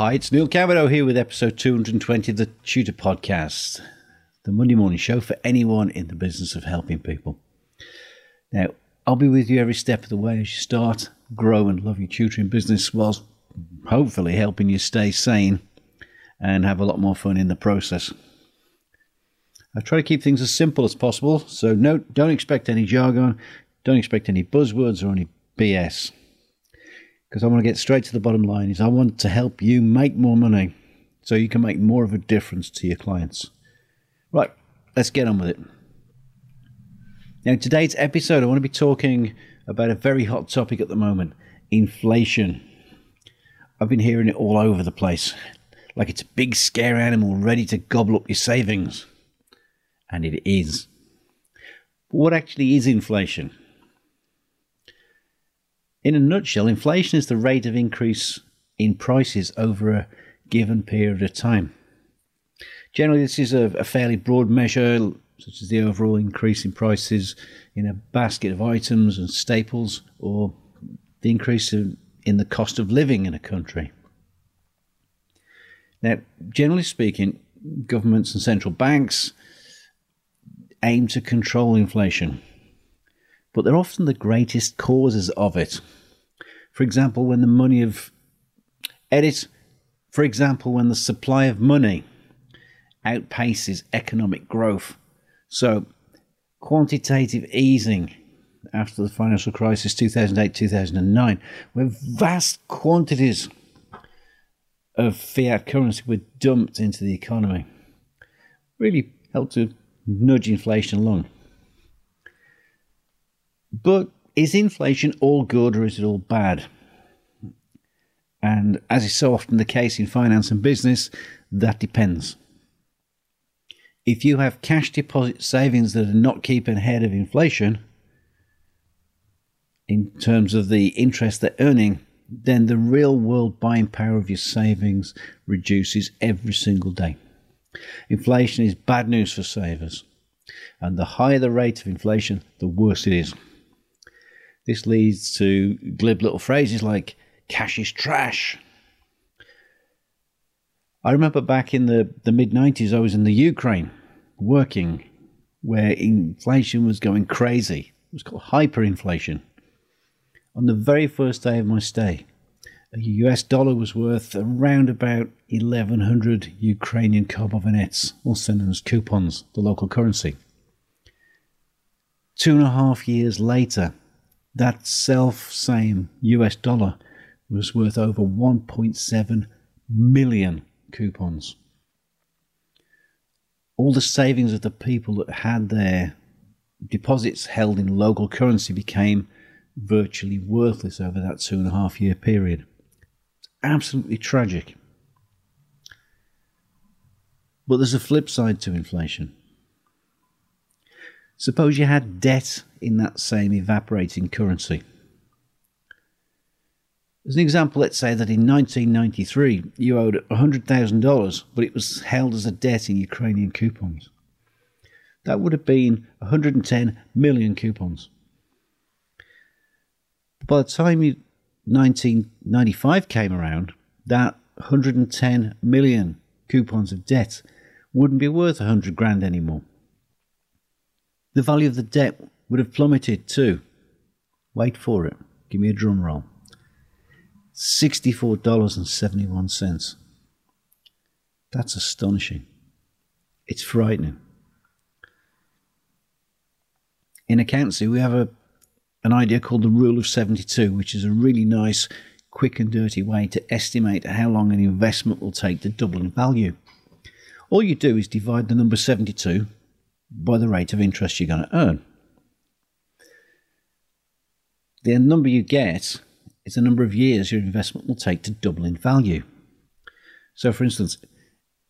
Hi, it's Neil Cavado here with episode 220 of the Tutor Podcast, the Monday morning show for anyone in the business of helping people. Now, I'll be with you every step of the way as you start, grow, and love your tutoring business whilst hopefully helping you stay sane and have a lot more fun in the process. I try to keep things as simple as possible, so no, don't expect any jargon, don't expect any buzzwords or any BS because I want to get straight to the bottom line is I want to help you make more money so you can make more of a difference to your clients. Right, let's get on with it. Now, today's episode, I want to be talking about a very hot topic at the moment inflation. I've been hearing it all over the place, like it's a big scare animal ready to gobble up your savings. And it is. But what actually is inflation? In a nutshell, inflation is the rate of increase in prices over a given period of time. Generally, this is a, a, fairly broad measure, such as the overall increase in prices in a basket of items and staples, or the increase in, in the cost of living in a country. Now, generally speaking, governments and central banks aim to control inflation but they're often the greatest causes of it. For example, when the money of edit, for example, when the supply of money outpaces economic growth. So, quantitative easing after the financial crisis 2008 2009, where vast quantities of fiat currency were dumped into the economy, really helped to nudge inflation along. But is inflation all good or is it all bad? And as is so often the case in finance and business, that depends. If you have cash deposit savings that are not keeping ahead of inflation, in terms of the interest they're earning, then the real world buying power of your savings reduces every single day. Inflation is bad news for savers, and the higher the rate of inflation, the worse it is. This leads to glib little phrases like cash is trash. I remember back in the, the mid 90s, I was in the Ukraine working where inflation was going crazy. It was called hyperinflation. On the very first day of my stay, a US dollar was worth around about 1100 Ukrainian karbovanets, also known as coupons, the local currency. Two and a half years later, that self same US dollar was worth over 1.7 million coupons. All the savings of the people that had their deposits held in local currency became virtually worthless over that two and a half year period. It's absolutely tragic. But there's a flip side to inflation. Suppose you had debt in that same evaporating currency. As an example, let's say that in 1993 you owed $100,000, but it was held as a debt in Ukrainian coupons. That would have been 110 million coupons. By the time you, 1995 came around, that 110 million coupons of debt wouldn't be worth 100 grand anymore the value of the debt would have plummeted too. Wait for it. Give me a drum roll. $64.71. That's astonishing. It's frightening. In accountancy, we have a, an idea called the rule of 72, which is a really nice, quick and dirty way to estimate how long an investment will take to double in value. All you do is divide the number 72 by the rate of interest you're going to earn. The number you get is the number of years your investment will take to double in value. So, for instance,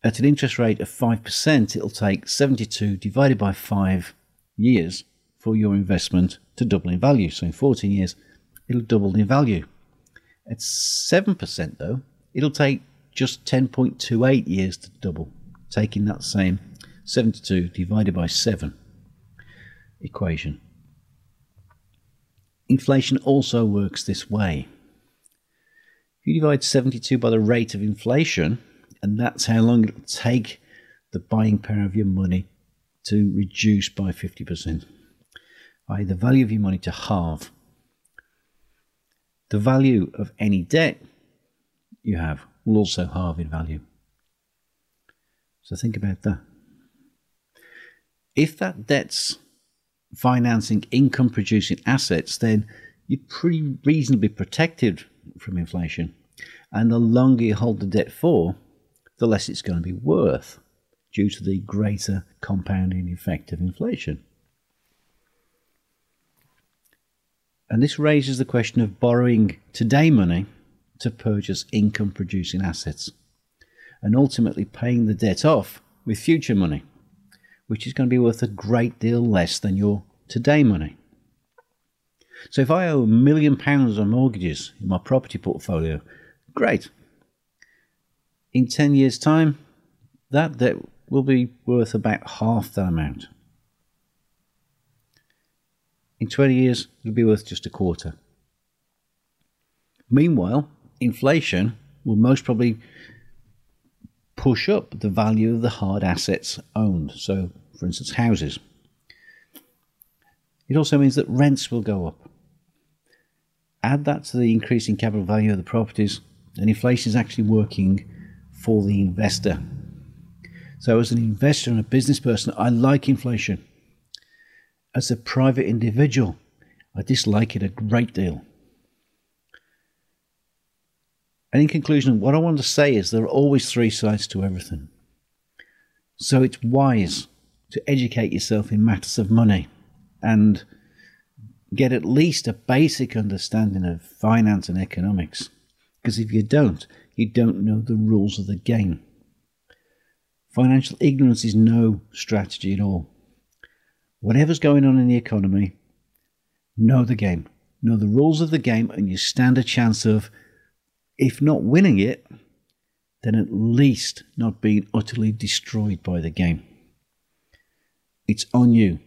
at an interest rate of 5%, it'll take 72 divided by 5 years for your investment to double in value. So, in 14 years, it'll double in value. At 7%, though, it'll take just 10.28 years to double, taking that same 72 divided by 7 equation. Inflation also works this way. If you divide 72 by the rate of inflation, and that's how long it'll take the buying power of your money to reduce by 50%, i.e., the value of your money to halve. The value of any debt you have will also halve in value. So think about that. If that debt's financing income producing assets, then you're pretty reasonably protected from inflation. And the longer you hold the debt for, the less it's going to be worth due to the greater compounding effect of inflation. And this raises the question of borrowing today money to purchase income producing assets and ultimately paying the debt off with future money, which is going to be worth a great deal less than your today money. So if I owe a million pounds on mortgages in my property portfolio, great. In 10 years' time, that debt will be worth about half that amount. In 20 years, it'll be worth just a quarter. Meanwhile, inflation will most probably push up the value of the hard assets owned. So, for instance, houses. It also means that rents will go up. Add that to the increase in capital value of the properties, and inflation is actually working for the investor. So, as an investor and a business person, I like inflation. As a private individual, I dislike it a great deal. And in conclusion, what I want to say is there are always three sides to everything. So it's wise to educate yourself in matters of money and get at least a basic understanding of finance and economics. Because if you don't, you don't know the rules of the game. Financial ignorance is no strategy at all. Whatever's going on in the economy, know the game, know the rules of the game, and you stand a chance of, if not winning it, then at least not being utterly destroyed by the game. It's on you.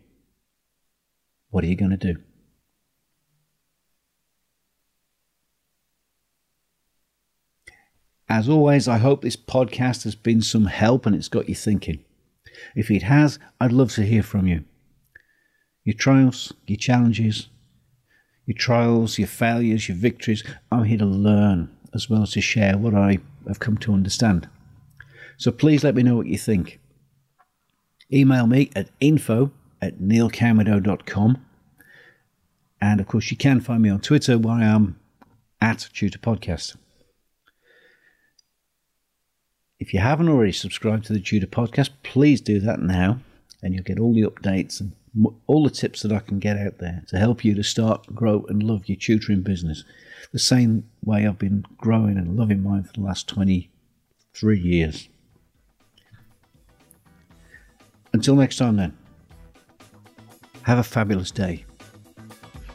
What are you going to do? As always, I hope this podcast has been some help and it's got you thinking. If it has, I'd love to hear from you. Your triumphs, your challenges, your trials, your failures, your victories. I'm here to learn as well as to share what I have come to understand. So please let me know what you think. Email me at info at neilcamedo.com. And of course, you can find me on Twitter where I am at Tutor Podcast. If you haven't already subscribed to the Tutor Podcast, please do that now, and you'll get all the updates and all the tips that I can get out there to help you to start, grow, and love your tutoring business. The same way I've been growing and loving mine for the last 23 years. Until next time, then, have a fabulous day.